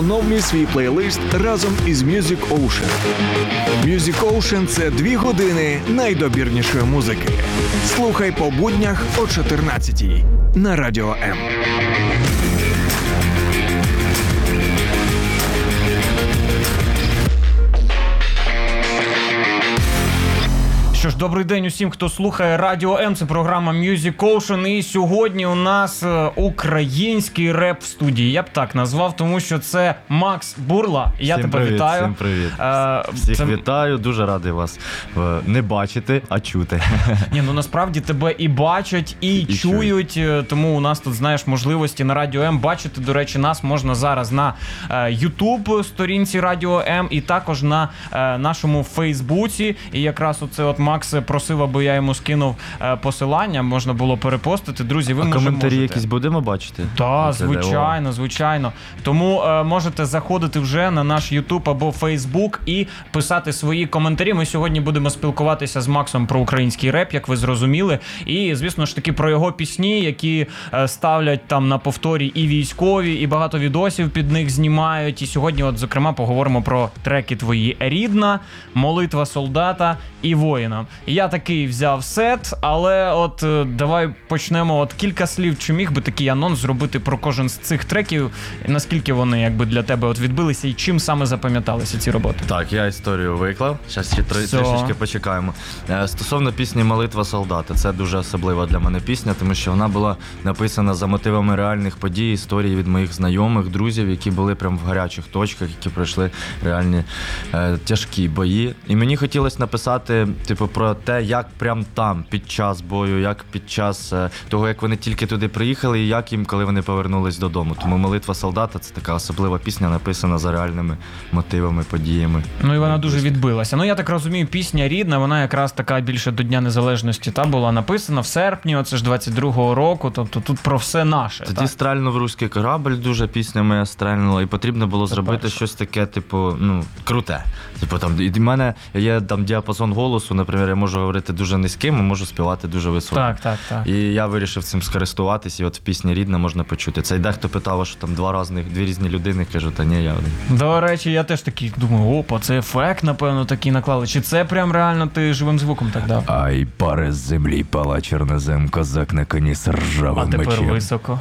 Оновлюй свій плейлист разом із Music Ocean. Music Ocean – це дві години найдобірнішої музики. Слухай по буднях о 14-й на Радіо М. Що ж, добрий день усім, хто слухає Радіо М. Це програма Music Ocean. І сьогодні у нас е, український реп в студії. Я б так назвав, тому що це Макс Бурла. Я Всім тебе привіт, вітаю. Всім привіт. Е, Всіх це- вітаю, дуже радий вас е, не бачити, а чути. Ні, ну насправді тебе і бачать, і, І чують. е, Тому у нас тут знаєш можливості на Радіо М. Бачити, до речі, нас можна зараз на YouTube сторінці Радіо М, і також на нашому Фейсбуці. І якраз оце от Макс просив, аби я йому скинув е, посилання. Можна було перепостити. Друзі, ви а коментарі можете. якісь будемо бачити? Так, звичайно, звичайно. Тому е, можете заходити вже на наш YouTube або Facebook і писати свої коментарі. Ми сьогодні будемо спілкуватися з Максом про український реп, як ви зрозуміли. І, звісно ж таки, про його пісні, які е, ставлять там на повторі і військові, і багато відосів під них знімають. І сьогодні, от, зокрема, поговоримо про треки твої рідна, молитва солдата і воїна. Я такий взяв сет, але от е, давай почнемо. От кілька слів, чи міг би такий анонс зробити про кожен з цих треків, наскільки вони якби для тебе от відбилися, і чим саме запам'яталися ці роботи? Так, я історію виклав. Зараз ще три, трішечки почекаємо. Е, Стосовно пісні Молитва солдата, це дуже особлива для мене пісня, тому що вона була написана за мотивами реальних подій, історії від моїх знайомих, друзів, які були прям в гарячих точках, які пройшли реальні е, тяжкі бої. І мені хотілося написати, типу, про те, як прям там, під час бою, як під час е, того, як вони тільки туди приїхали, і як їм, коли вони повернулись додому. Тому молитва солдата це така особлива пісня, написана за реальними мотивами, подіями. Ну і вона дуже відбилася. Ну я так розумію, пісня рідна, вона якраз така більше до Дня Незалежності та була написана в серпні, оце ж 22-го року. Тобто тут про все наше. Тоді так? стрельнув руський корабль, дуже пісня моя стрельнула, і потрібно було Це зробити перше. щось таке, типу, ну, круте. Типу там, і в мене є там діапазон голосу, наприклад, я можу говорити дуже низьким, а можу співати дуже високо. Так, так, так. І я вирішив цим скористуватись, і от в пісні рідна можна почути. Це й дехто питав, що там два різних, дві різні людини. Кажу, та ні, я один. До речі, я теж такий думаю, опа, це ефект, напевно, такий наклали. Чи це прям реально ти живим звуком так дав? Ай, пари з землі пала чорнозем, козак на коні з А ржавим тепер високо.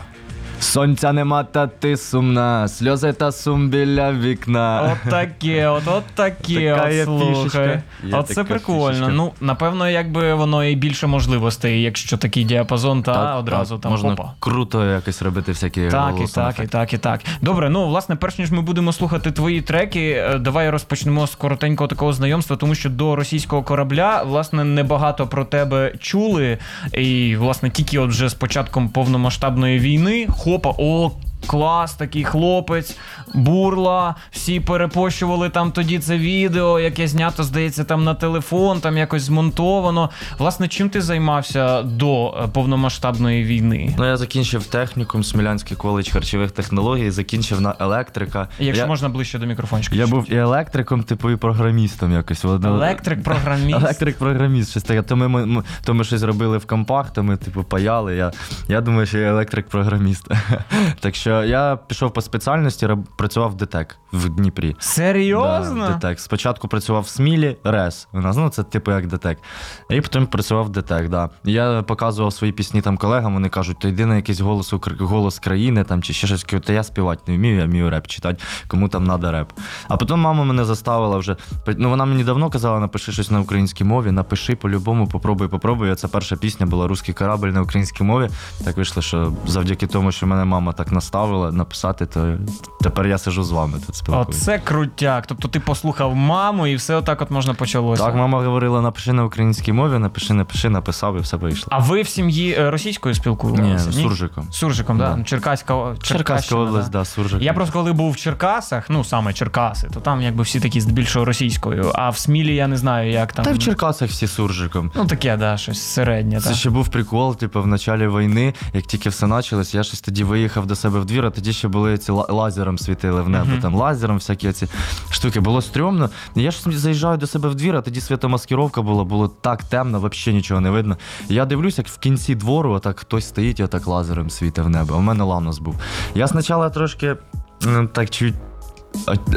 Сонця нема, та ти сумна, сльози та сум біля вікна. От таке, от, от таке, Така от слухай. От це прикольно. фішечка. Ну, напевно, якби воно і більше можливостей, якщо такий діапазон, та Так, одразу так, там можна хопа. круто якось робити всякі Так, і так, і так, і так. Добре, ну власне, перш ніж ми будемо слухати твої треки, е, давай розпочнемо з коротенького такого знайомства, тому що до російського корабля, власне, небагато про тебе чули. І, власне, тільки от вже з початком повномасштабної війни, хопа, о. Клас, такий хлопець, бурла. Всі перепощували там тоді це відео, яке знято, здається, там на телефон, там якось змонтовано. Власне, чим ти займався до е, повномасштабної війни? Ну, я закінчив технікум, Смілянський коледж харчових технологій, закінчив на електрика. Якщо я, можна ближче до мікрофончика. я був і електриком, типу, і програмістом якось. Електрик, програміст. Електрик-програміст, щось таке. То ми, ми, ми- то ми щось робили в компах, то ми, типу, паяли. Я, я думаю, що я електрик-програміст. так що я пішов по спеціальності, працював в ДТЕК в Дніпрі. Серйозно? Да, ДТЕК. Спочатку працював в Смілі, РЕС. Ну, це типу як ДТЕК. І потім працював в ДТЕК, да. Я показував свої пісні там колегам, вони кажуть, то йди на якийсь голос, голос країни там, чи ще щось. Та я співати не вмію, я вмію реп читати, кому там треба реп. А потім мама мене заставила вже. Ну, вона мені давно казала, напиши щось на українській мові, напиши по-любому, попробуй, попробуй. Це перша пісня була Руський корабль на українській мові. Так вийшло, що завдяки тому, що мене мама так наставила. Заставила написати, то тепер я сижу з вами тут спілкуюся. Оце крутяк. Тобто ти послухав маму, і все отак от можна почалося. Так, мама говорила, напиши на українській мові, напиши, напиши, написав і все вийшло. А ви в сім'ї е, російською Ні, спілкувалися? суржиком. Суржиком, да. Да. Черкаська, Черкаська область, да. да, суржик. Я просто коли був в Черкасах, ну саме Черкаси, то там якби всі такі здебільшого російською. А в Смілі я не знаю, як там. Та в Черкасах всі суржиком. Ну таке, да, щось середнє. Це так. ще був прикол, типу, в началі війни, як тільки все почалось, я щось тоді виїхав до себе в двір, а тоді ще були ці лазером світили в небо, Мгм. там лазером всякі ці штуки. Було стрьомно. Я ж заїжджаю до себе в двір, а тоді світомаскіровка була, було так темно, взагалі нічого не видно. Я дивлюсь, як в кінці двору отак хтось стоїть і отак лазером світить в небо. У мене ланос був. Я спочатку трошки Ну, так чуть.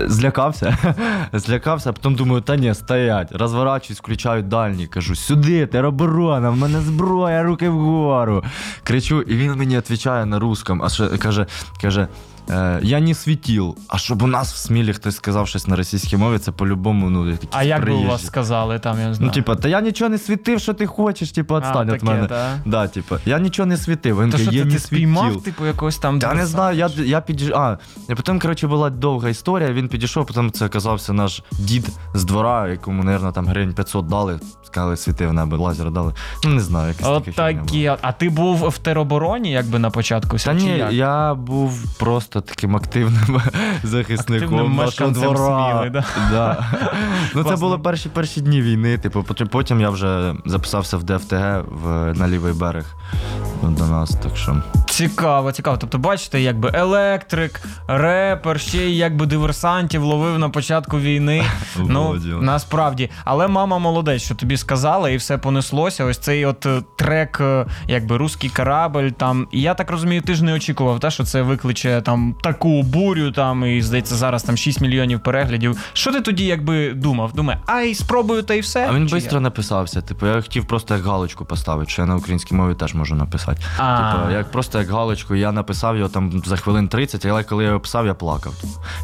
Злякався, злякався, а потім думаю, та ні, стоять. Розворачуюсь, включаю дальній, кажу, сюди, тероборона, в мене зброя, руки вгору. Кричу, і він мені відповідає на русском, а ще каже, каже. «Е, Я не світіл. А щоб у нас в Смілі хтось сказав щось на російській мові, це по-любому, ну, якісь А як би у приїжджі. вас сказали там, я не знаю. Ну, типа, та я нічого не світив, що ти хочеш, типу, відстань від таке, мене. да? Да, типа, я нічого не світив. Він То каже, що я ти, не ти спіймав, світив. типу, якогось там. Я не знаю, я, я підійшов. А, і потім, коротше, була довга історія. Він підійшов, потім це оказався наш дід з двора, якому, мабуть, там гривень 500 дали. Сказали, світи в небо, лазер дали. Ну, не знаю, якась От була. такі. А ти був в теробороні, якби на початку? Та чи ні, як? я був просто таким активним захисником нашого двора. Сміли, да? Да. Ну, це були перші перші дні війни. Типу, потім, потім я вже записався в ДФТГ в, на лівий берег до нас. Так що. Цікаво, цікаво. Тобто, бачите, якби електрик, репер, ще й якби диверсантів ловив на початку війни. ну, насправді. Але мама молодець, що тобі сказала, і все понеслося. Ось цей от е, трек, е, якби русський корабль. Там. І я так розумію, ти ж не очікував, та, що це викличе там таку бурю, там, і здається, зараз там 6 мільйонів переглядів. Що ти тоді якби думав? Думаю, ай, спробую та й все. А він швидко написався. Типу, я хотів просто як галочку поставити, що я на українській мові теж можу написати. А. Типу, як просто як галочку, я написав його там за хвилин 30, але коли я його писав, я плакав.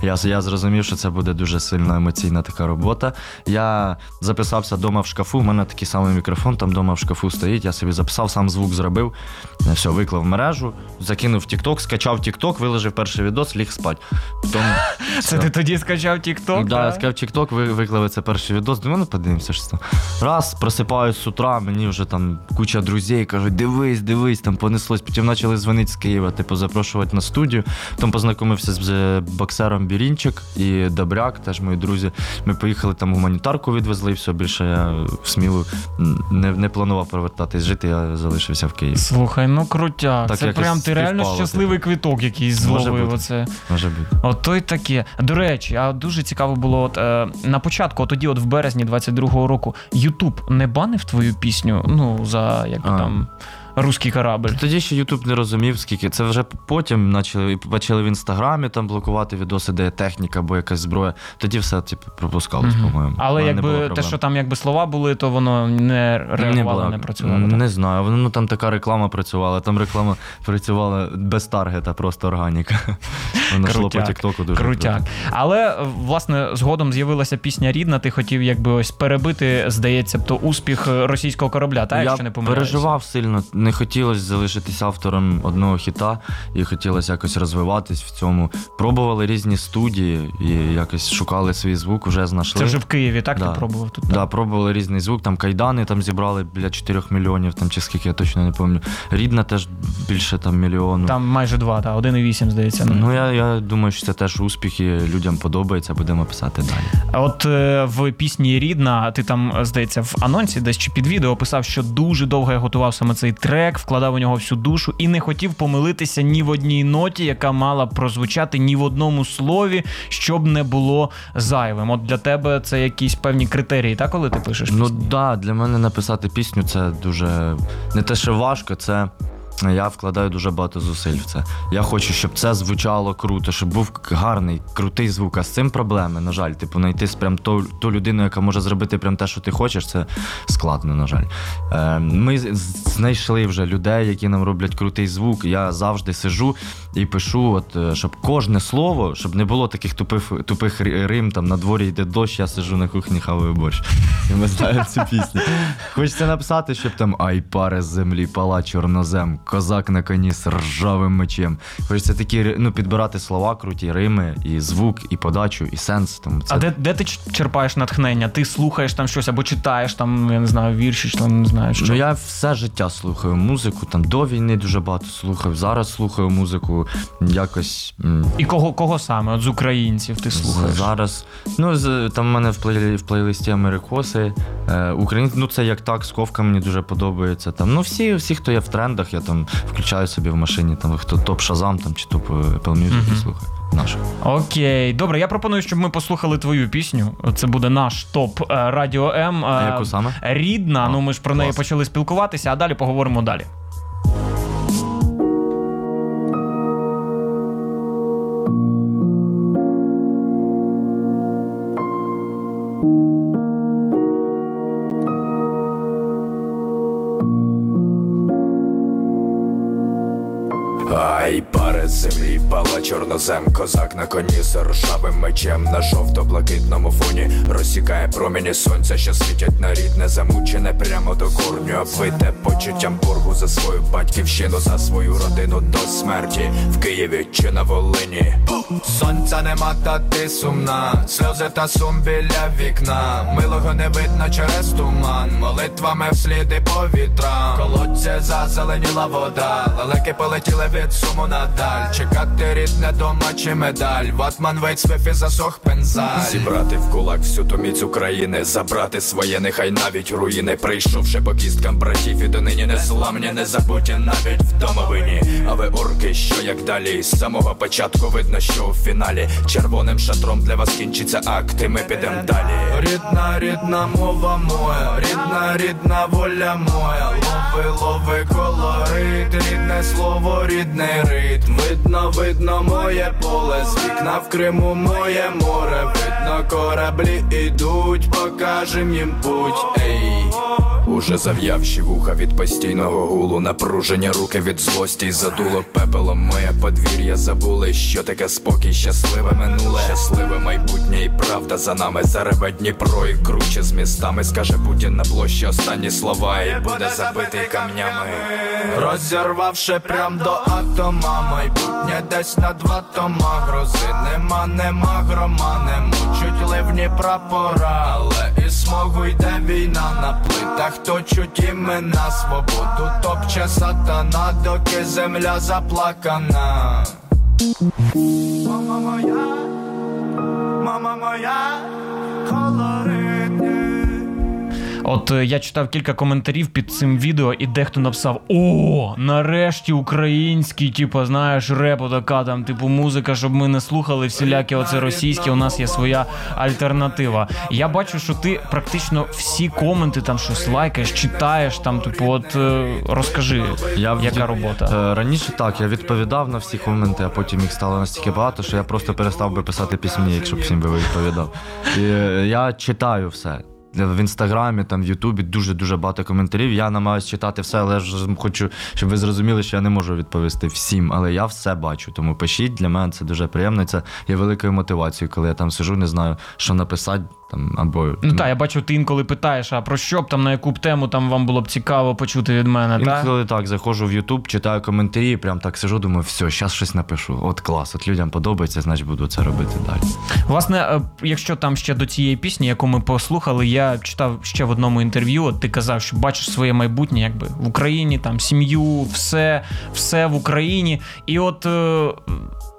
Я, я зрозумів, що це буде дуже сильно емоційна така робота. Я записався вдома в шкафу. У мене такий самий мікрофон, там вдома в шкафу стоїть. Я собі записав, сам звук зробив. Все, виклав в мережу, закинув TikTok, скачав TikTok, виложив перший відос, ліг спать. Потім, Це ти тоді скачав TikTok? Да, я сказав TikTok, ви, виклав це перший відос. Думаю, ну подивимося, що це. Раз, просипаюсь з утра, мені вже там куча друзів кажуть, дивись, дивись, там понеслось. Потім почали дзвонити з Києва, типу, запрошувати на студію. Потім познайомився з е, боксером Бірінчик і Добряк, теж мої друзі. Ми поїхали там гуманітарку відвезли, і все більше я в смілу не, не планував повертатись жити, я залишився в Києві. Слухай, ну крутяк. Так це прям ти реально співпало, щасливий квіток якийсь зловив. Оце. Може бути. От то й таке. До речі, а дуже цікаво було, от е, на початку, от тоді, от в березні 22-го року, Ютуб не банив твою пісню, ну, за як А. там руський корабль. Тоді ще Ютуб не розумів, скільки. Це вже потім почали, почали в інстаграмі там блокувати відоси, де є техніка або якась зброя. Тоді все, типу, пропускалось, Мгм. по-моєму. Але У якби те, що там якби слова були, то воно не реагувало, не, було. працювало. так? Знаю. Воно ну, там така реклама працювала. Там реклама працювала без таргета, просто органіка. Воно йшло по Тіктоку дуже Крутяк. круто. Але власне згодом з'явилася пісня рідна. Ти хотів якби ось перебити, здається, то успіх е, російського корабля, та якщо Я не помиляюся. переживав сильно, не хотілося залишитися автором одного хіта, і хотілося якось розвиватись в цьому. Пробували різні студії і якось шукали свій звук, вже знайшли. Це вже в Києві, так Да. ти пробував тут? Да, так? пробували різний звук, там кайдани там зібрали біля 4 мільйонів, там чи скільки я точно не пам'ятаю. Рідна теж більше там мільйону. Там майже два, та 1,8, здається. Ну я, я думаю, що це теж успіх, і людям подобається, будемо писати далі. А от е, в пісні Рідна, ти там, здається, в анонсі десь чи під відео писав, що дуже довго я готував саме цей трек, вкладав у нього всю душу і не хотів помилитися ні в одній ноті, яка мала прозвучати ні в одному слові, щоб не було зайвим. От для тебе це якісь певні критерії, так, коли ти пишеш Ну так, да, для мене написати пісню це дуже не те, що важко, це. Я вкладаю дуже багато зусиль в це. Я хочу, щоб це звучало круто, щоб був гарний, крутий звук. А з цим проблеми, на жаль, типу, знайти прям ту, ту людину, яка може зробити прям те, що ти хочеш, це складно, на жаль. Е, ми знайшли вже людей, які нам роблять крутий звук. Я завжди сижу і пишу, от, е, щоб кожне слово, щоб не було таких тупих, тупих рим, там на дворі йде дощ, я сижу на кухні, хаваю борщ. І ми знаємо цю пісню. Хочеться написати, щоб там ай паре землі пала чорнозем, козак на коні з ржавим мечем. Хочеться такі ну, підбирати слова, круті рими, і звук, і подачу, і сенс. Тому це А де, де ти черпаєш натхнення? Ти слухаєш там щось або читаєш там, я не знаю, вірші, чи там не знаю, що. Ну, я все життя слухаю музику. Там до війни дуже багато слухав. Зараз слухаю музику якось. І кого, кого саме? От з українців ти слухаєш? Зараз. Ну, з, там в мене в, плей, в плейлисті Америкоси. Е, Україн... Ну, це як так, сковка мені дуже подобається. Там, ну, всі, всі, хто є в трендах, я там включаю собі в машині, там, хто топ Шазам там, чи топ е, Apple Music Мгм. слухає. Нашу. Окей, добре. Я пропоную, щоб ми послухали твою пісню. Це буде наш топ е, Радіо М. А Е, яку саме? Рідна. А, ну ми ж про неї почали спілкуватися, а далі поговоримо далі. Ай, землі, пала чорнозем, козак на коні з ржавим мечем на жовто-блакитному фоні. Розсікає промені сонця, що світять на рідне, замучене прямо до корню, обвите почуттям боргу за свою батьківщину, за свою родину до смерті. В Києві чи на Волині. Сонця нема, та ти сумна, сльози та сум біля вікна. Милого не видно через туман, молитвами всліди повітра. Колодця зазеленіла вода, лелеки полетіли від суму надаль. Чекати рідне дома чи медаль. Ватман вейт свифі засох пензаль. Зібрати в кулак всю ту міць України, забрати своє, нехай навіть руїни, прийшовши по кісткам братів і донині незламні, не забуті навіть в домовині. А ви орки, що як далі? З самого початку видно, що у фіналі червоним шатром для вас кінчиться акт, і ми підем далі. Рідна, рідна мова моя, рідна, рідна воля моя. Лови, лови колорит, рідне слово, рідний ритм. Видно, видно моє поле, з вікна в Криму моє море. Видно, кораблі ідуть, покажем їм путь. Ей. Уже зав'явші вуха від постійного гулу, напруження руки від злості задуло пепелом моє подвір'я забули, що таке спокій, щасливе минуле, щасливе майбутнє і правда за нами зареве Дніпро і круче з містами. Скаже Путін на площі останні слова, і буде забитий камнями. Розірвавши прям до атома, майбутнє десь на два тома. Грози нема, нема грома, не мучуть ливні прапора, але і смогу йде війна на плитах, точуть імена свободу, топче сатана, доки земля заплакана. Мама моя, мама моя, От е, я читав кілька коментарів під цим відео, і дехто написав: О, нарешті український, типу, знаєш, реп, така там, типу, музика, щоб ми не слухали всілякі оце російське, у нас є своя альтернатива. Я бачу, що ти практично всі коменти там щось лайкаєш, читаєш там, типу, от е, розкажи, Я яка робота. Е, Раніше так, я відповідав на всі коменти, а потім їх стало настільки багато, що я просто перестав би писати пісні, якщо б всім би відповідав. І я читаю все. В інстаграмі, там, в Ютубі дуже дуже багато коментарів. Я намагаюся читати все, але ж хочу, щоб ви зрозуміли, що я не можу відповісти всім, але я все бачу. Тому пишіть для мене це дуже приємно. Це є великою мотивацією, коли я там сижу, не знаю, що написати там або Ну так, я бачу, ти інколи питаєш, а про що б там, на яку б тему там вам було б цікаво почути від мене? Інколи так, заходжу в Ютуб, читаю коментарі, прям так сижу, думаю, все, зараз щось напишу. От клас, от людям подобається, значить буду це робити далі. Власне, е, якщо там ще до цієї пісні, яку ми послухали, я читав ще в одному інтерв'ю. От ти казав, що бачиш своє майбутнє, якби в Україні, там сім'ю, все, все в Україні. І от. е,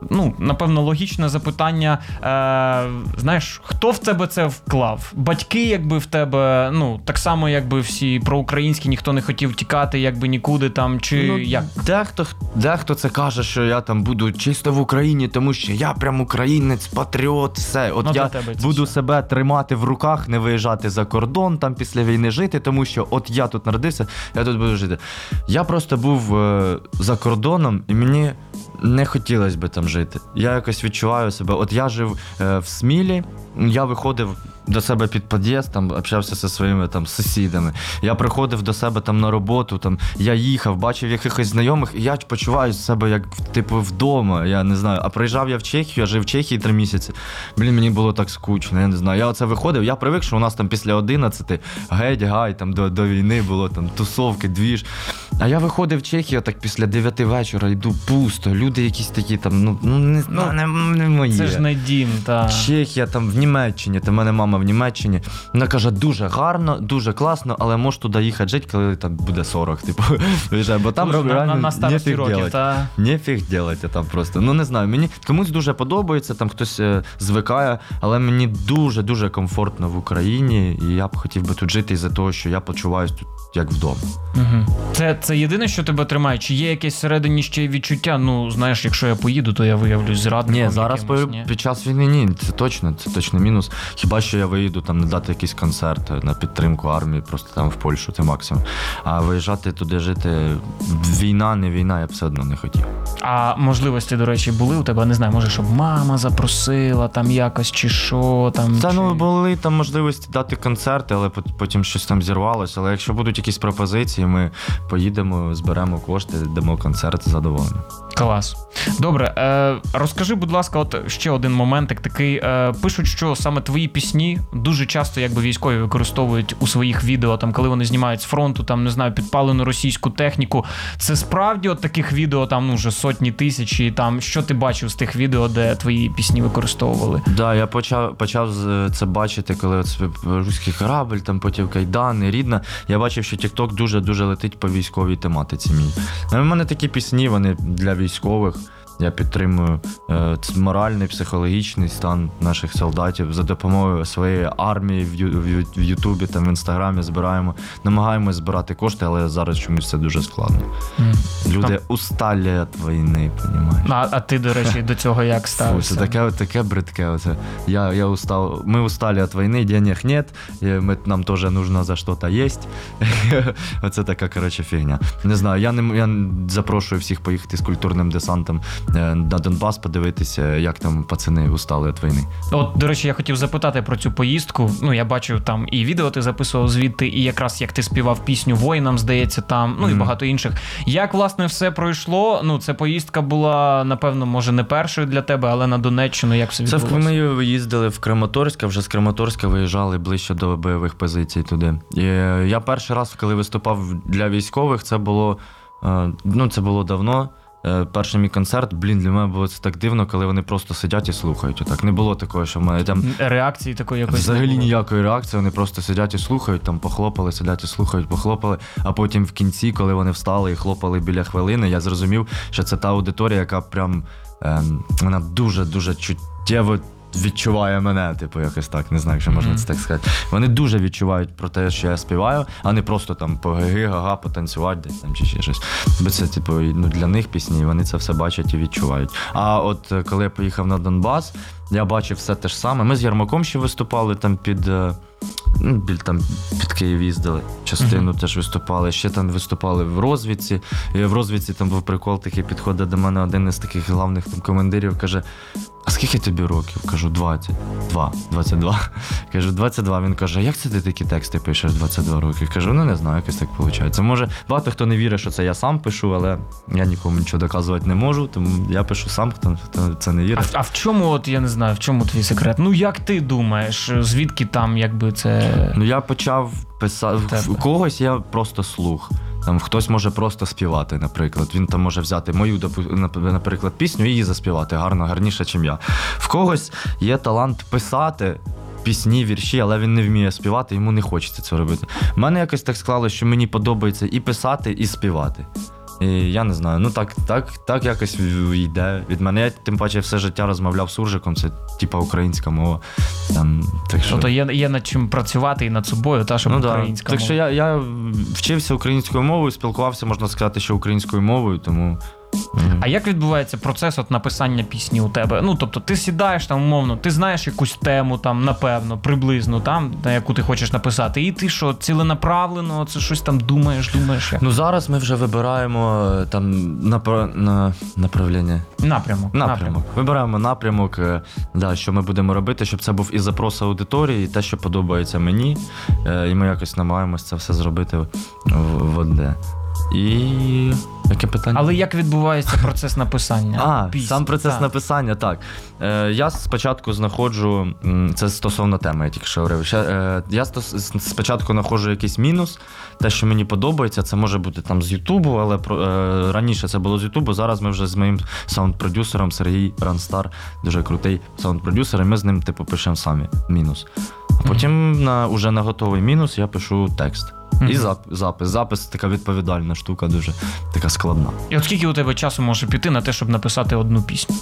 Ну, напевно, логічне запитання. Е, знаєш, хто в тебе це вклав? Батьки, якби в тебе, ну так само, якби всі проукраїнські, ніхто не хотів тікати, якби нікуди там, чи Ну, як? Дехто, дехто це каже, що я там буду чисто в Україні, тому що я прям українець, патріот, все. От Ну, я буду все. себе тримати в руках, не виїжджати за кордон там після війни жити, тому що от я тут народився, я тут буду жити. Я просто був е, за кордоном і мені не хотілося би там жити. Я якось відчуваю себе. От я жив е, в Смілі, я виходив до себе під під'їзд, там общався зі своїми там сусідами. Я приходив до себе там на роботу, там я їхав, бачив якихось знайомих, і я почуваю себе як типу вдома. Я не знаю. А приїжджав я в Чехію, я жив в Чехії три місяці. Блін, мені було так скучно. Я не знаю. Я оце виходив. Я привик, що у нас там після 11 геть, гай, там до, до війни було там тусовки, двіж. А я виходив в Чехію, так після 9 вечора йду пусто. Люди якісь такі там, ну, ну не знаю, не, не мої. Це ж не дім, та. Чехія там в Німеччині, там мене мама в Німеччині. Вона каже, дуже гарно, дуже класно, але можеш туди їхати жити, коли там буде 40. Типу, бо там Слушай, на, на, на старості років, та. Нефіг делать там просто. Ну не знаю, мені комусь дуже подобається, там хтось е, звикає, але мені дуже дуже комфортно в Україні, і я б хотів би тут жити із-за того, що я почуваюся тут як вдома. Угу. Це, це єдине, що тебе тримає? Чи є якесь всередині ще відчуття? Ну, знаєш, якщо я поїду, то я виявлюсь зрадником. Ні, зараз якимось, ні? під час війни ні, це точно, це точно мінус. Хіба що я виїду там не дати якийсь концерт на підтримку армії, просто там в Польщу, це максимум. А виїжджати туди жити, війна, не війна, я б все одно не хотів. А можливості, до речі, були у тебе? Не знаю, може, щоб мама запросила там якось, чи що там. Та чи... ну були там можливості дати концерти, але потім щось там зірвалося. Але якщо будуть якісь пропозиції, ми поїдемо, зберемо кошти, дамо концерт з задоволенням. Клас. Добре, е, розкажи, будь ласка, от ще один моментик такий. Е, пишуть, що саме твої пісні дуже часто якби військові використовують у своїх відео, там коли вони знімають з фронту, там не знаю, підпалену російську техніку. Це справді от таких відео там ну вже сотні тисяч. І там що ти бачив з тих відео, де твої пісні використовували? Да, я почав почав це бачити, коли от руський корабль, там потім кайдани, рідна. Я бачив, що TikTok дуже дуже летить по військовій тематиці. Мій. Ну, У мене такі пісні, вони для військових. Я підтримую е, ц- моральний, психологічний стан наших солдатів за допомогою своєї армії в, Ю- в, Ю- в Ютубі, там в інстаграмі збираємо. Намагаємось збирати кошти, але зараз чомусь це дуже складно. Люди усталі від війни, розумієш? А, а ти, до речі, до цього як Фу, ставишся? це таке, таке бридке. Оце. Я, я устал. Мы устали от войны, денег нет, и мы, нам тоже нужно за что-то есть. Оце така, коротше, фігня. Не знаю, я, не, я запрошую всіх поїхати з культурним десантом е, на Донбас, подивитися, як там пацани устали від війни. От, до речі, я хотів запитати про цю поїздку. Ну, я бачив там і відео ти записував звідти, і якраз як ти співав пісню воїнам, здається, там, ну і Мгм. багато інших. Як власне все пройшло? Ну, це поїздка була, напевно, може, не першою для тебе, але на Донеччину як все Це ми їздили в Краматорськ, а вже з Краматорська виїжджали ближче до бойових позицій туди. І е, я перший раз, коли виступав для військових, це було е, ну це було давно. Е, Перший мій концерт, блін, для мене було це так дивно, коли вони просто сидять і слухають. Отак не було такого, що в мене там Реакції такої якоїсь взагалі ніякої реакції. Вони просто сидять і слухають, там похлопали, сидять і слухають, похлопали. А потім в кінці, коли вони встали і хлопали біля хвилини, я зрозумів, що це та аудиторія, яка прям ем, вона дуже дуже чуттєво. Відчуває мене, типу, якось так, не знаю, якщо можна це так сказати. Вони дуже відчувають про те, що я співаю, а не просто там по гиги, гага, потанцювати десь там чи ще щось. Бо це, типу, ну, для них пісні, вони це все бачать і відчувають. А от е, коли я поїхав на Донбас, я бачив все те ж саме. Ми з Ярмаком ще виступали там під. е, Ну, біль там під Київ їздили. Частину теж виступали. Ще там виступали в розвідці. І в розвідці там був прикол, такий підходить до мене один із таких главних там командирів, каже: А скільки тобі років? Кажу, 20. 2, 22. Кажу, 22. Він каже, як це ти такі тексти пишеш 22 роки? Кажу, ну не знаю, якось так виходить. Може, багато хто не вірить, що це я сам пишу, але я нікому нічого доказувати не можу, тому я пишу сам, хто, це не вірить. в- а в чому, от я не знаю, в чому твій секрет? Ну як ти думаєш, звідки там якби це. Ну я почав писати в когось я просто слух. Там хтось може просто співати, наприклад. Він там може взяти мою, наприклад, пісню і її заспівати гарно, гарніше, ніж я. В когось є талант писати. Пісні, вірші, але він не вміє співати, йому не хочеться це робити. У мене якось так склалося, що мені подобається і писати, і співати. І я не знаю, ну так, так, так якось йде від мене. Я тим паче все життя розмовляв суржиком, це типа українська мова. Там, так що... Тобто є, є над чим працювати і над собою, та щоб Ну, да. українська Так що я, я вчився українською мовою, спілкувався, можна сказати, що українською мовою, тому А як відбувається процес от написання пісні у тебе? Ну тобто, ти сідаєш там, умовно, ти знаєш якусь тему, там, напевно, приблизно там, на яку ти хочеш написати, і ти що, ціленаправлено, це щось там думаєш, думаєш. Як? Ну зараз ми вже вибираємо е, там напра... на... направлення. Напрямок. Напрямок. Вибираємо напрямок, е, да, що ми будемо робити, щоб це був і запрос аудиторії, і те, що подобається мені. Е, І ми якось намагаємося це все зробити в, в одне. І яке питання? Але як відбувається процес написання? А, пісні? сам процес Так. написання, так. Е, я спочатку знаходжу, це стосовно теми, я тільки що говорив. Ще, е, я стос- спочатку знаходжу якийсь мінус, те, що мені подобається, це може бути там з Ютубу, але про, е, раніше це було з Ютубу. Зараз ми вже з моїм саунд-продюсером Сергій Ранстар, дуже крутий саунд-продюсер, і ми з ним типу пишемо самі мінус. А потім на, уже на готовий мінус я пишу текст. І запис. Запис така відповідальна штука, дуже така складна. І от скільки у тебе часу може піти на те, щоб написати одну пісню?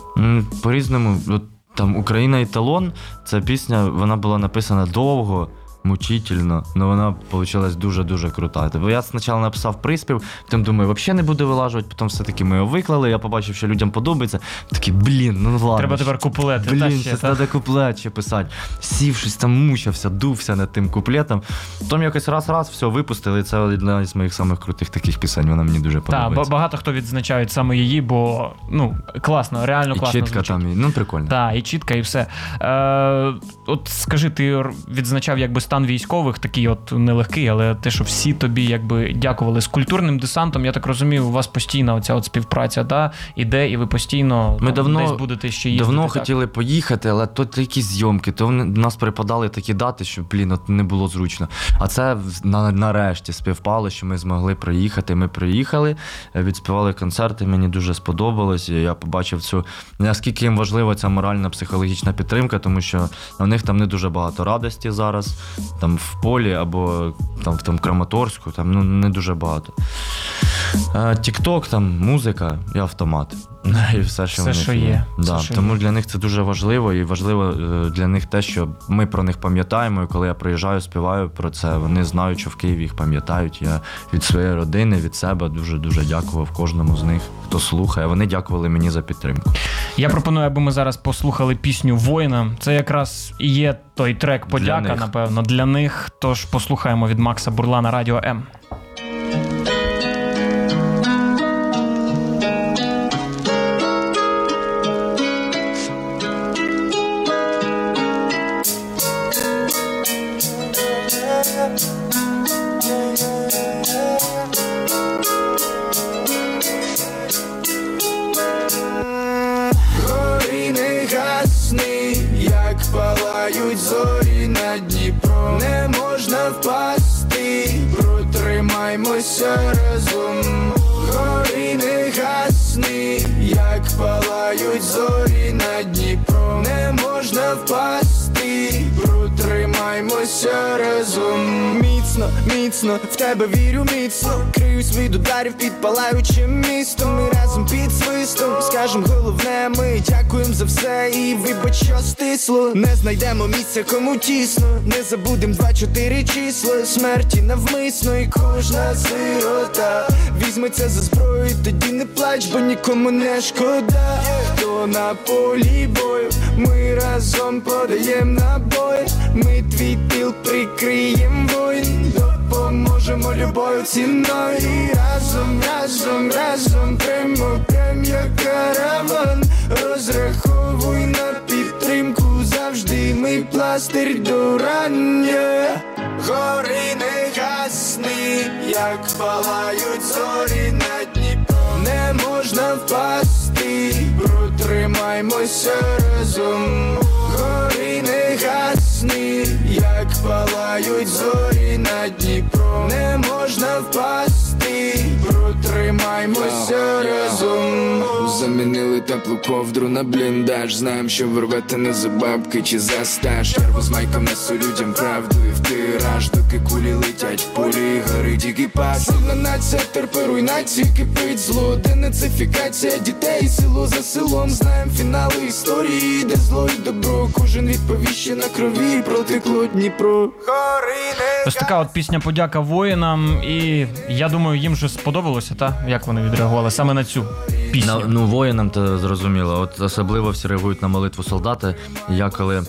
По-різному, от там Україна і талон, ця пісня, вона була написана довго, мучительно, але вона вийшла дуже-дуже крута. Тобто я спочатку написав приспів, потім думаю, взагалі не буду вилажувати, потім все-таки ми його виклали, я побачив, що людям подобається. Такий, блін, ну ладно. Треба тепер куплети. та Блін, це треба куплет ще писати. Сів щось там мучився, дувся над тим куплетом. Потім якось раз-раз все випустили. і Це одна з моїх самих крутих таких пісень. Вона мені дуже Так, подобається. багато хто відзначають саме її, бо ну класно, реально і класно. чітка звучить. там, і- ну прикольно. Так, і чітка, і все. Е, от скажи, ти відзначав якби стан військових, такий от нелегкий, але те, що всі тобі якби дякували з культурним десантом, я так розумію, у вас постійна оця от співпраця, да, іде, і ви постійно Ми там, давно- десь будете ще їздити. Давно так? хотіли поїхати, але то якісь зйомки, то вони- в нас припадали такі дати, що блін, от не було зручно. А це на, нарешті співпало, що ми змогли приїхати. Ми приїхали, е, відспівали концерти. Мені дуже сподобалось. Я побачив цю наскільки їм важлива ця моральна психологічна підтримка, тому що у них там не дуже багато радості зараз, там в полі або там в там Краматорську, там ну не дуже багато. Тікток, там музика і автомат. І все, що, Все, в них що є. Да, Все, що тому є. для них це дуже важливо, і важливо е, для них те, що ми про них пам'ятаємо. І коли я приїжджаю, співаю про це, вони знають, що в Києві їх пам'ятають. Я від своєї родини, від себе дуже дуже дякував кожному з них, хто слухає. Вони дякували мені за підтримку. Я пропоную, аби ми зараз послухали пісню Воїна. Це якраз і є той трек подяка, них. напевно, для них. Тож послухаємо від Макса Бурла на радіо М. в тебе вірю міцно. Криюсь від ударів під палаючим містом. Ми разом під свистом. Скажем, головне, ми дякуємо за все і вибач, що стисло. Не знайдемо місця, кому тісно. Не забудем два-чотири числа. Смерті навмисно, і кожна сирота візьметься за зброю, тоді не плач, бо нікому не шкода. То на полі бою ми разом подаєм набої. Ми твій тил прикриєм воїн. Допоможемо любою ціною. І разом, разом, разом прямо, прям як караван. Розраховуй на підтримку завжди. Ми пластир до рання. Гори не гасни, як палають зорі на Дніпро. Не можна впасти, протримаймося разом. Гори не гасни, як палають зорі на Дніпро. Не можна впасти, протримаймося разом. Замінили теплу ковдру на бліндаж. Знаєм, що вирвете не за бабки чи за стаж. Черву з майком несу людям правду і в тираж, доки кулі летять в полі, горить екіпаж. Сильна нація, терпи руйнації, кипить зло, денацифікація дітей, село за селом. Знаєм фінали історії, де зло і добро. Кожен відповіще на крові протекло Дніпро. Ось така от пісня подяка воїнам, і я думаю, їм же сподобалося, та як вони відреагували саме на цю пісню. На, ну, воїнам то зрозуміло. От особливо всі реагують на молитву солдата. Я коли е,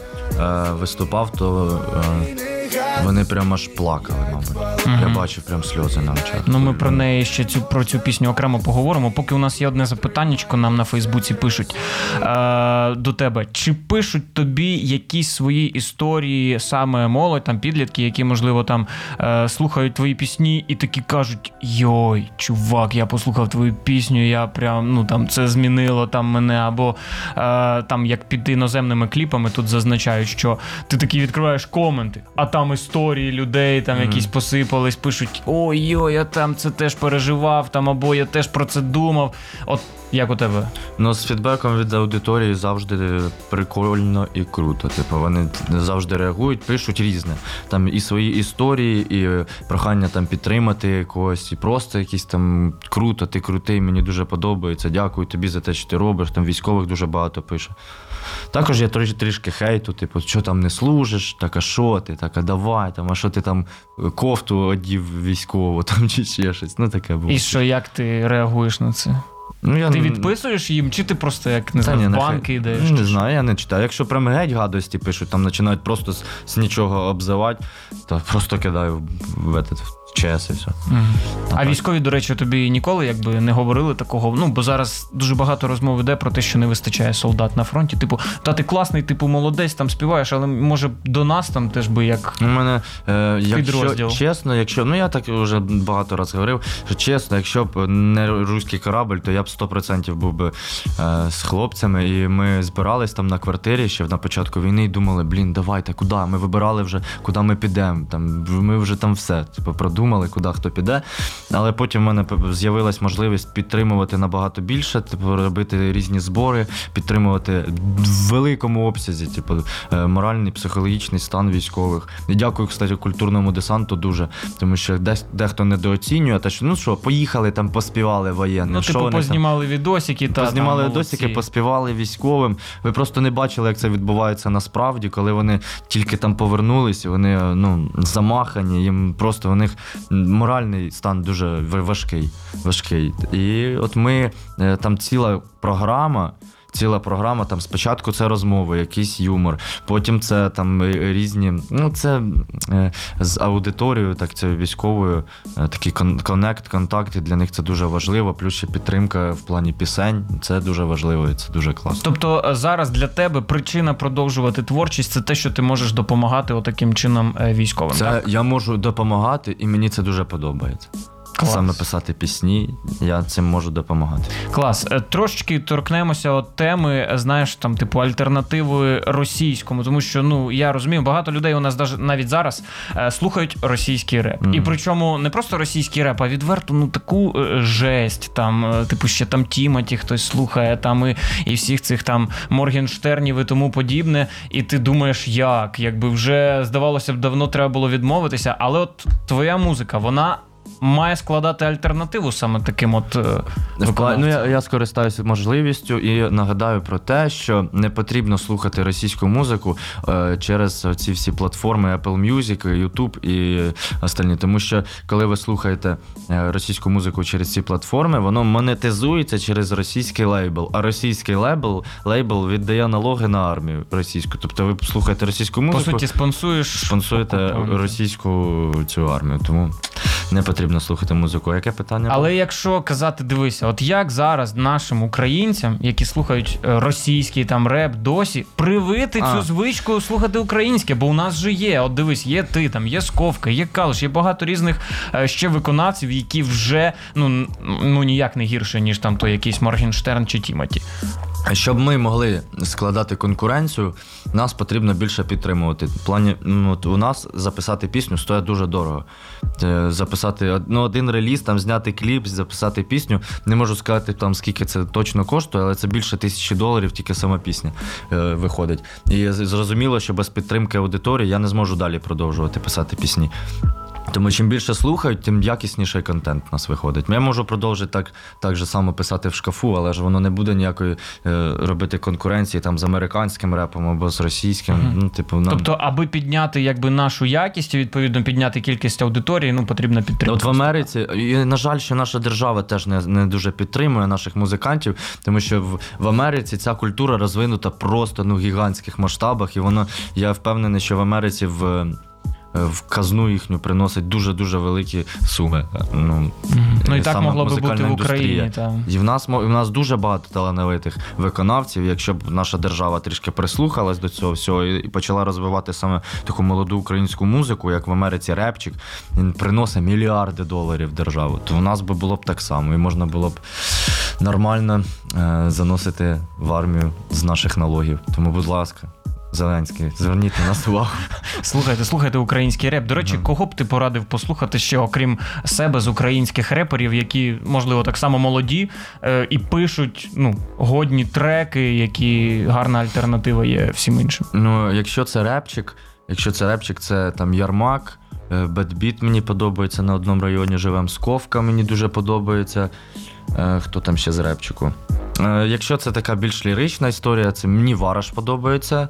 виступав, то е, вони прямо аж плакали, мабуть. Я бачив прям сльози на очах. Ну, ми про неї ще цю про цю пісню окремо поговоримо. Поки у нас є одне запитаннячко, нам на Фейсбуці пишуть е, до тебе. Чи пишуть тобі якісь свої історії, саме молодь, там підлітки, які, можливо, там е, слухають твої пісні і такі кажуть: Йой, чувак, я послухав твою пісню, я прям ну там це змінило там мене. Або е, там як під іноземними кліпами тут зазначають, що ти такі відкриваєш коменти, а там історії людей, там якісь посипались, пишуть: ой-ой, я там це теж переживав, там або я теж про це думав. От як у тебе? Ну, з фідбеком від аудиторії завжди прикольно і круто. Типу, вони завжди реагують, пишуть різне. Там і свої історії, і прохання там підтримати когось, і просто якісь там круто, ти крутий, мені дуже подобається. Дякую тобі за те, що ти робиш. Там військових дуже багато пише. Також я трішки, трішки хейту, типу, що там не служиш, так а що ти, так а давай, там, а що ти там кофту одів військову, там чи ще щось. Ну таке було. І що, як ти реагуєш на це? Ну, я Ти відписуєш їм, чи ти просто як не знаю, в банки йдеш? Ну, Не знаю, я не читаю. Якщо прям геть гадості пишуть, там починають просто з, з нічого обзивати, то просто кидаю в, в, этот, в ЧС і все. Мгм. А так. військові, до речі, тобі ніколи якби не говорили такого. Ну бо зараз дуже багато розмов іде про те, що не вистачає солдат на фронті. Типу, та ти класний, типу, молодець, там співаєш, але може до нас там теж би як. У мене, е, якщо Підрозділ. чесно, якщо ну я так вже багато разів говорив, що чесно, якщо б не руський корабль, то я б 100% був би е, з хлопцями, і ми збирались там на квартирі ще на початку війни і думали, блін, давайте, куди? Ми вибирали вже, куди ми підемо. Там ми вже там все типу, продумали, куди хто піде. Але потім в мене з'явилась можливість підтримувати набагато більше, типу, робити різні збори, підтримувати в великому обсязі, типу, е, моральний, психологічний стан військових. І дякую, кстати, культурному десанту дуже, тому що десь дехто недооцінює, те, що ну що, поїхали там, поспівали воєнне. Ну, типу, вони там? познімали відосики та Познімали там, досики, молодці. поспівали військовим. Ви просто не бачили, як це відбувається насправді, коли вони тільки там повернулись, і вони ну, замахані, їм просто у них моральний стан дуже важкий. важкий. І от ми е, там ціла програма. Ціла програма, там спочатку це розмови, якийсь юмор, потім це там е, різні. Ну, це е, з аудиторією, так це військовою, е, такий кон- connect, контакти для них це дуже важливо. Плюс ще підтримка в плані пісень. Це дуже важливо і це дуже класно. Тобто зараз для тебе причина продовжувати творчість це те, що ти можеш допомагати отаким чином військовим. Це так? я можу допомагати, і мені це дуже подобається. Клас. Саме писати пісні, я цим можу допомагати. Клас. Е, Трошечки торкнемося от теми, знаєш, там, типу, альтернативи російському, тому що ну я розумію, багато людей у нас даже навіть зараз е, слухають російський реп. І причому не просто російський реп, а відверто ну таку е, жесть. Там, типу, ще там Тімоті хтось слухає, там і, і всіх цих там Моргенштернів і тому подібне. І ти думаєш, як? Якби вже здавалося б, давно треба було відмовитися, але от твоя музика, вона. Має складати альтернативу саме таким от е, виконавцям. Ну, я, я скористаюся можливістю і нагадаю про те, що не потрібно слухати російську музику е, через ці всі платформи Apple Music, YouTube і остальні. Тому що коли ви слухаєте е, російську музику через ці платформи, воно монетизується через російський лейбл. А російський лейбл, лейбл віддає налоги на армію російську. Тобто ви слухаєте російську музику. По суті, спонсуєш Спонсуєте російську цю армію, тому не потрібно слухати музику. Яке питання? Але якщо казати, дивися, от як зараз нашим українцям, які слухають е, російський там реп, досі привити А. цю звичку слухати українське, бо у нас же є. От дивись, є ти там, є Сковка, є Калуш, є багато різних е, ще виконавців, які вже ну, ну ніяк не гірше, ніж там той якийсь Моргенштерн чи Тімоті. Щоб ми могли складати конкуренцію, нас потрібно більше підтримувати. В плані, ну, у нас записати пісню стоїть дуже дорого. Е, Записати ну, один реліз, там зняти кліп, записати пісню. Не можу сказати, там, скільки це точно коштує, але це більше тисячі доларів, тільки сама пісня е, виходить. І зрозуміло, що без підтримки аудиторії я не зможу далі продовжувати писати пісні. Тому чим більше слухають, тим якісніший контент у нас виходить. Я можу продовжити так, так же само писати в шкафу, але ж воно не буде ніякої е, робити конкуренції там з американським репом або з російським. Ну, типу, нам... Тобто, аби підняти якби нашу якість, і відповідно підняти кількість аудиторії, ну потрібна От в Америці, і на жаль, що наша держава теж не, не дуже підтримує наших музикантів, тому що в, в Америці ця культура розвинута просто ну, в гігантських масштабах, і воно, я впевнений, що в Америці в. Е, В казну їхню приносить дуже дуже великі суми. Ну, Ну і так могло би бути в. Україні. Та. І в нас мо- в нас дуже багато талановитих виконавців. Якщо б наша держава трішки прислухалась до цього всього і і почала розвивати саме таку молоду українську музику, як в Америці репчик, він приносить мільярди доларів в державу, то в нас би було б так само, і можна було б нормально е, заносити в армію з наших налогів. Тому, будь ласка. Зеленський, зверніть на нас увагу. Слухайте, слухайте український реп. До речі, кого б ти порадив послухати ще, окрім себе, з українських реперів, які, можливо, так само молоді е, і пишуть ну, годні треки, які гарна альтернатива є всім іншим. Ну, якщо це репчик, якщо це репчик, це там Ярмак, е, Бетбіт мені подобається на одному районі живем. Сковка мені дуже подобається. Е, Хто там ще з репчику? Е, Якщо це така більш лірична історія, це мені Вараш подобається.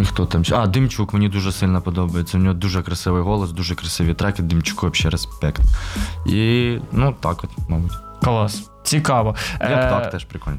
І Хто там ще? А, Димчук мені дуже сильно подобається. У нього дуже красивий голос, дуже красиві треки. Димчуку взагалі респект. І ну так от, мабуть. Клас. Цікаво. Як Е, так теж прикольно.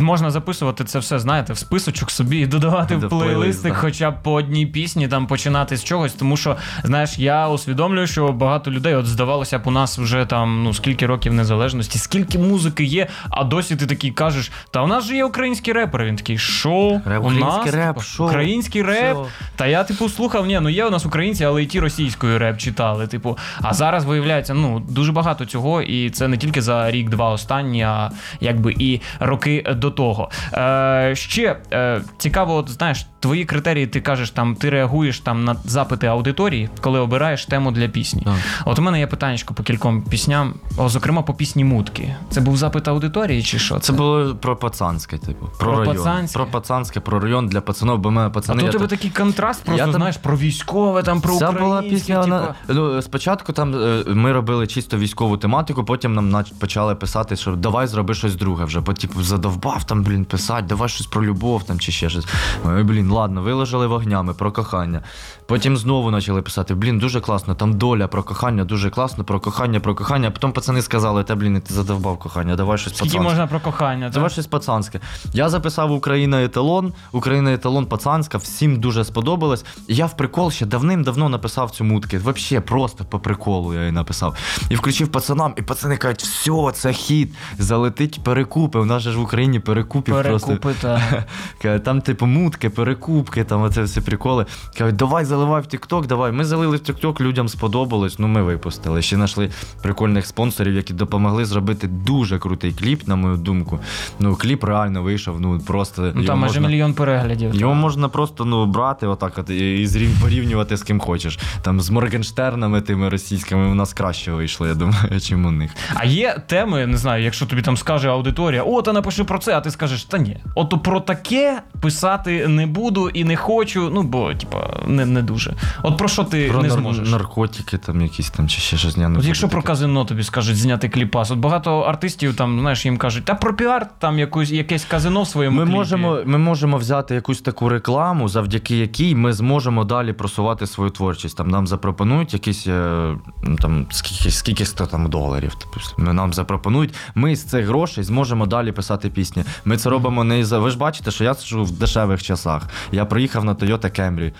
Можна записувати це все, знаєте, в списочок собі і додавати Да, в в плейлист, плейлисти да. хоча б по одній пісні, там починати з чогось. Тому що, знаєш, я усвідомлюю, що багато людей, от здавалося б, у нас вже там ну скільки років незалежності, скільки музики є, а досі ти такий кажеш: та у нас же є український репер. Він такий, що? Реп, у український нас, реп, типу, що? Український реп. Що? Та я, типу, слухав, ні, ну є у нас українці, але і ті російською реп читали. Типу, а зараз виявляється, ну дуже багато цього, і це не тільки за рік-два останні, а якби і роки до того. Е, ще е, цікаво, от, знаєш, твої критерії, ти кажеш, там ти реагуєш там на запити аудиторії, коли обираєш тему для пісні. Так. От у мене є питання по кільком пісням, о, зокрема по пісні Мутки. Це був запит аудиторії, чи що? Це було про пацанське, типу. Про, Про район. пацанське? Про пацанське, про район для пацанів, бо мене А пацани. то у тебе тут- такий контраст, просто Я там- про військове, там про українське. була пісня. Вона... типа. Ну, спочатку там е, ми робили чисто військову тематику, потім нам почали писати, що давай зроби щось друге вже. Бо типу задовбав там, блін, писати, давай щось про любов там чи ще щось. Ой, блін, ладно, виложили вогнями про кохання. Потім знову почали писати: блін, дуже класно, там доля про кохання, дуже класно, про кохання, про кохання. А потім пацани сказали, та блін, ти задовбав кохання, давай щось Скільки пацанське. можна про кохання? Давай щось пацанське. Я записав Україна еталон, Україна еталон пацанська, всім дуже сподобалось. І я в прикол ще давним-давно написав цю мутки. Взагалі, просто по приколу я її написав. І включив пацанам, і пацани кажуть, все, це хіт, залетить перекупи. У нас же ж в Україні перекупів. Перекупи, так. Каже, Там, типу, мутки, перекупки, там оце всі приколи. Кажуть, давай заливай в TikTok, давай. Ми залили в TikTok, людям сподобалось, ну ми випустили. Ще знайшли прикольних спонсорів, які допомогли зробити дуже крутий кліп, на мою думку. Ну, кліп реально вийшов, ну просто. Ну його там майже мільйон переглядів. Його можна просто ну, брати отак от, і, і зрів- порівнювати з ким хочеш. Там з Моргенштернами тими російськими у нас краще вийшло, я думаю, чим у них. А є теми, не знаю, якщо тобі там скаже аудиторія, о, та напиши про це, а ти скажеш, та ні. Ото про таке писати не буду і не хочу, ну бо, типа, не, не дуже. От про що ти Про не нар- зможеш? наркотики там якісь там чи ще щось. Я не От буду якщо про казино тобі скажуть зняти кліпас, от багато артистів там, знаєш, їм кажуть, та про піар там якусь, якесь казино в своєму Ми кліпі. можемо, ми можемо взяти якусь таку рекламу, завдяки якій ми зможемо далі просувати свою творчість. Там нам запропонують якісь е, ну, там скільки, скільки 100 там доларів. Типу, нам запропонують. Ми з цих грошей зможемо далі писати пісні. Ми це робимо не за. Ви ж бачите, що я сиджу в дешевих часах. Я приїхав на Toyota Camry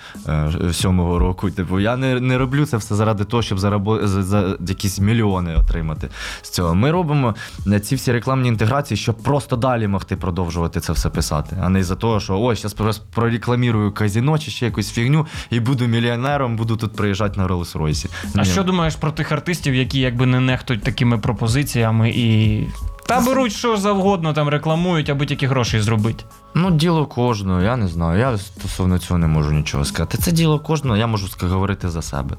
е, сьомого року. Типу, я не, не роблю це все заради того, щоб зарабо... за, за якісь мільйони отримати з цього. Ми робимо е, ці всі рекламні інтеграції, щоб просто далі могти продовжувати це все писати, а не за того, що ось зараз прорекламірую казіно чи ще якусь фігню і буду мільйонером, буду тут приїжджати на Роллс-Ройсі. А Ні. що думаєш про тих артистів, які якби не нехтують такими пропозиціями і Та беруть що завгодно, там рекламують, аби тільки грошей зробити. Ну, діло кожного, я не знаю. Я стосовно цього не можу нічого сказати. Це діло кожного, я можу говорити за себе.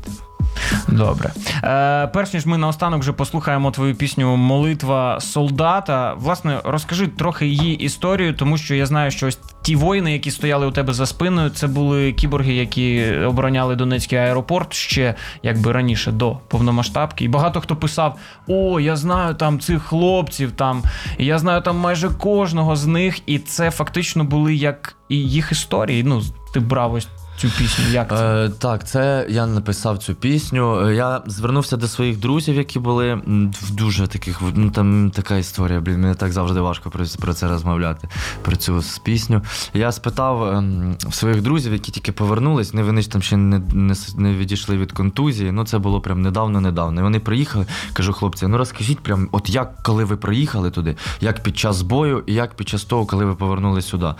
Добре. Е, перш ніж ми наостанок вже послухаємо твою пісню Молитва солдата. Власне, розкажи трохи її історію, тому що я знаю, що ось ті воїни, які стояли у тебе за спиною, це були кіборги, які обороняли Донецький аеропорт ще якби раніше до повномасштабки. І багато хто писав: О, я знаю там цих хлопців, там я знаю там майже кожного з них, і це фактично були як і їх історії. Ну, ти брав ось цю пісню. Як це? Е, так, це я написав цю пісню. Е, Я звернувся до своїх друзів, які були в дуже таких. Ну там така історія, блін, мені так завжди важко про, про це розмовляти, про цю пісню. Я спитав ем, своїх друзів, які тільки повернулись, не вони ж там ще не, не, не відійшли від контузії. Ну це було прям недавно-недавно. І вони приїхали. Кажу, хлопці, ну розкажіть прям, от як коли ви приїхали туди, як під час бою, і як під час того, коли ви повернулись сюди,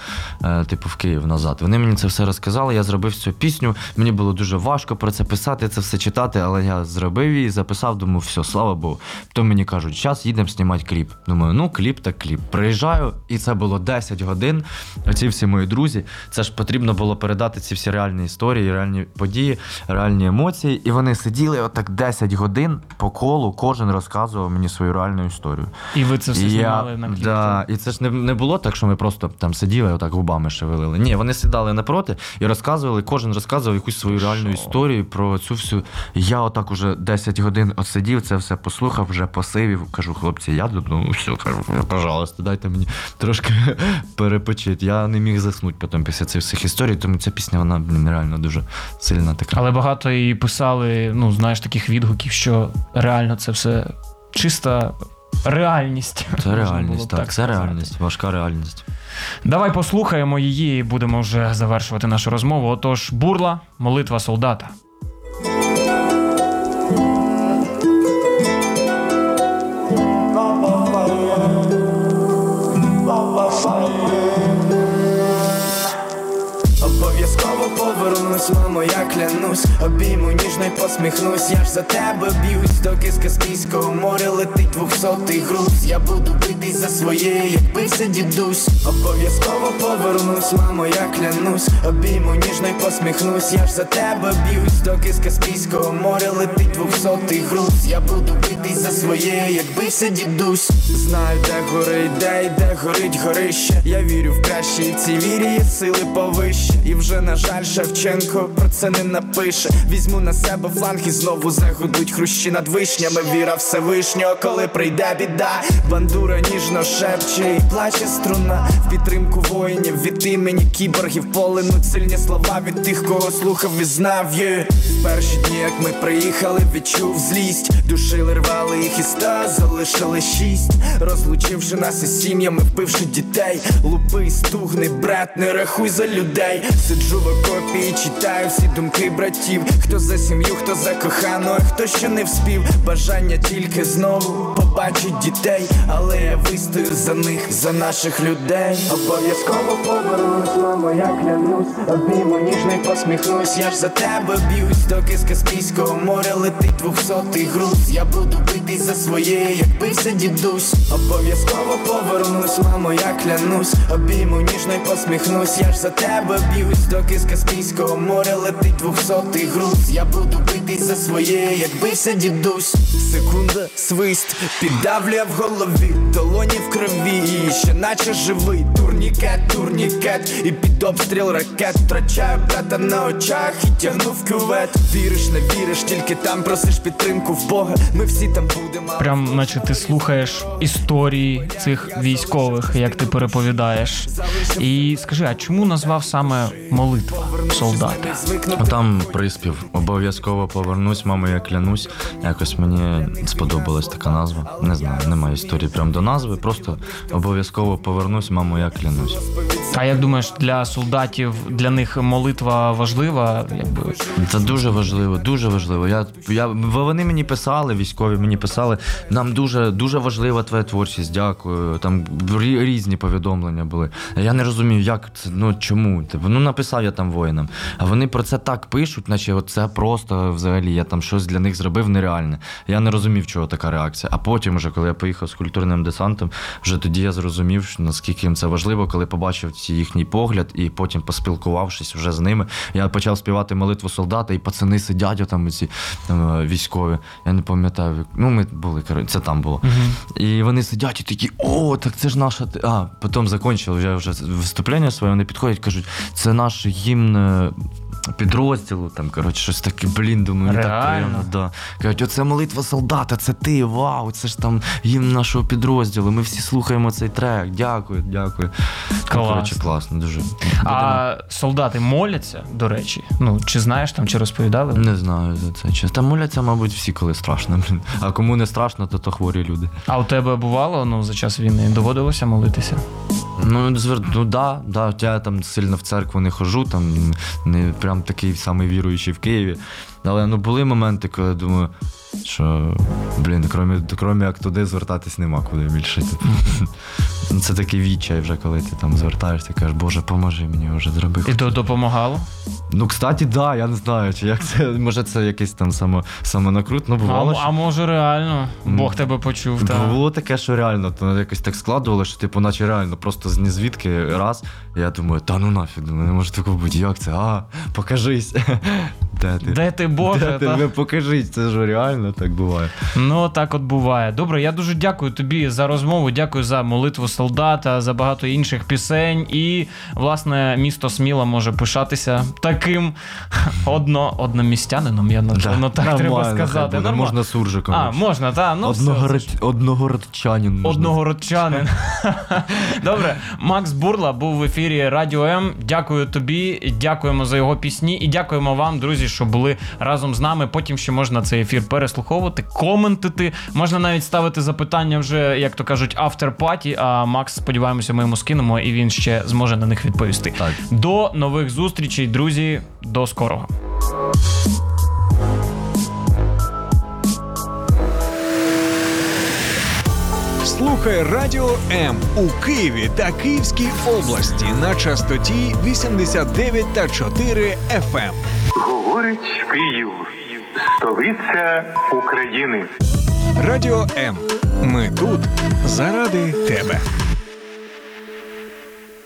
е, типу в Київ назад. Вони мені це все розказали. Я зробив цю пісню. Мені було дуже важко про це писати, це все читати, але я зробив її, записав, думаю, все, слава Богу. Потім мені кажуть, зараз їдемо знімати кліп. Думаю, ну кліп так кліп. Приїжджаю, і це було 10 годин. Оці всі мої друзі. Це ж потрібно було передати ці всі реальні історії, реальні події, реальні емоції. І вони сиділи отак 10 годин по колу, кожен розказував мені свою реальну історію. І ви це все І знімали на кліп. Да, і це ж не, не було так, що ми просто там сиділи, отак губами шевелили. Ні, вони сідали напроти і розказували, кожен розказував якусь свою реальну історію про цю всю. Я отак уже 10 годин отсидів, це все послухав, вже посивів. Кажу, хлопці, я додому, все, кажу, пожалуйста, дайте мені трошки перепочити. Я не міг заснути потім після цих всіх історій, тому ця пісня, вона реально дуже сильна така. Але багато і писали, ну, знаєш, таких відгуків, що реально це все чиста реальність. Це реальність, б так, це реальність, важка реальність. Давай послухаємо її і будемо вже завершувати нашу розмову. Отож, бурла, молитва солдата. Клянусь Обійму ніжно й посміхнусь, я ж за тебе б'юсь Доки з Каспійського моря летить двохсотий груз. Я буду битись за своє, як бився дідусь. Обов'язково повернусь, мамо, я клянусь. Обійму ніжно й посміхнусь, я ж за тебе б'юсь Доки з Каспійського моря летить двохсотий груз. Я буду битись за своє, як бився дідусь. Знаю, де горить, де і де горить горище. Я вірю в краще, і в цій вірі є сили повище. І вже, на жаль, Шевченко про це не напише Візьму на себе фланг і знову загудуть хрущі над вишнями. Віра Всевишнього, коли прийде біда. Бандура ніжно шепче і плаче струна. В підтримку воїнів від імені кіборгів полинуть сильні слова від тих, кого слухав і знав є В перші дні, як ми приїхали, відчув злість. Душили, рвали їх із ста, залишили шість. Розлучивши нас із сім'ями, вбивши дітей. Лупи, стугни, брат, не рахуй за людей. Сиджу в окопі і читаю всі думки братів Хто за сім'ю, хто за кохану, хто ще не вспів. Бажання тільки знову побачить дітей. Але я вистою за них, за наших людей. Обов'язково повернусь, мамо, я клянусь. Обійму ніжно й посміхнусь, я ж за тебе б'юсь Доки з Каспійського моря летить двохсотий груз. Я буду битись за своє, як бився дідусь. Обов'язково повернусь, мамо, я клянусь. Обійму ніжно й посміхнусь, я ж за тебе б'юсь Доки з Каспійського моря летить двохсотий груз Я буду битись за своє, як бився дідусь. Секунда, свист, піддавлює в голові Долоні в крові, ще наче живий Турнікет, турнікет, і під обстріл ракет Втрачаю брата на очах і тягну в кювет Віриш, не віриш, тільки там просиш підтримку в Бога Ми всі там будемо Прям, наче ти слухаєш історії цих військових, як ти переповідаєш. І скажи, а чому назвав саме молитва солдата? А Там приспів. Обов'язково повернусь, мамо, я клянусь. Якось мені сподобалась така назва. Не знаю, немає історії прям до назви. Просто обов'язково повернусь, мамо, я клянусь. Розповідь А як думаєш, для солдатів для них молитва важлива? Якби Це дуже важливо, дуже важливо. Я, я, вони мені писали, військові мені писали. Нам дуже, дуже важлива твоя творчість, дякую. Там рі- різні повідомлення були. Я не розумів, як це, ну чому? Типу, ну написав я там воїнам. А вони про це так пишуть, наче це просто взагалі я там щось для них зробив нереальне. Я не розумів, чого така реакція. А потім, вже, коли я поїхав з культурним десантом, вже тоді я зрозумів, що наскільки їм це важливо, коли побачив ці їхній погляд, і потім поспілкувавшись вже з ними, я почав співати молитву солдата, і пацани сидять там ці там, е, військові. Я не пам'ятаю, ну ми були, це там було. І вони сидять і такі, о, так це ж наша. А, потім закінчили вже, вже виступлення своє, вони підходять, кажуть, це наш гімн. Підрозділу, там, коротше, щось таке, блін, думаю, мені так приємно. Да. Кажуть, оце молитва солдата, це ти, вау, це ж там гімн нашого підрозділу. Ми всі слухаємо цей трек. Дякую, дякую. Ну, Клас. коротше, класно, дуже. а солдати моляться, до речі. Ну чи знаєш там, чи розповідали? Не знаю за це. Чесно. Та моляться, мабуть, всі, коли страшно, блін. А кому не страшно, то то хворі люди. А у тебе бувало ну за час війни доводилося молитися? Ну, звер... ну да, да, я там сильно в церкву не хожу, там не прям такий самий віруючий в Києві. Але ну були моменти, коли я думаю, що блін, крім, як туди звертатись нема куди більше. Ну, Це такий відчай вже, коли ти там звертаєшся, і кажеш, Боже, поможи мені вже зроби. І то допомагало? Ну, кстати, да, я не знаю, чи як це. Може, це якийсь там само, самонакрут, ну А, бувало. м- а може реально Бог тебе почув. Та. Було таке, що реально, то якось так складувало, що типу, наче реально просто з нізвідки раз. Я думаю, та ну нафіг, не може такого бути. Як це? А, покажись. Де ти? Де ти Боже? Де ти? Ви покажись, це ж реально так буває. Ну так от буває. Добре, я дуже дякую тобі за розмову. Дякую за молитву солдата, за багато інших пісень. І власне місто Сміла може пишатися таким одно, одномістянином. Я напевно так треба сказати. Нормально. Можна суржиком. А, можна, так. Ну, Одногород... Одногородчанин. можна. Одногородчанин. Добре, Макс Бурла був в ефірі Радіо М. Дякую тобі, дякуємо за його пісні і дякуємо вам, друзі, що були разом з нами. Потім ще можна цей ефір переслуховувати, коментити. Можна навіть ставити запитання вже, як то кажуть, автор-паті. А Макс, сподіваємося, ми йому скинемо, і він ще зможе на них відповісти. Так. До нових зустрічей, друзі. До скорого. Слухай Радіо М у Києві та Київській області на частоті 89 та 4 FM. Говорить Київ, столиця України. Радіо М. Ми тут заради тебе.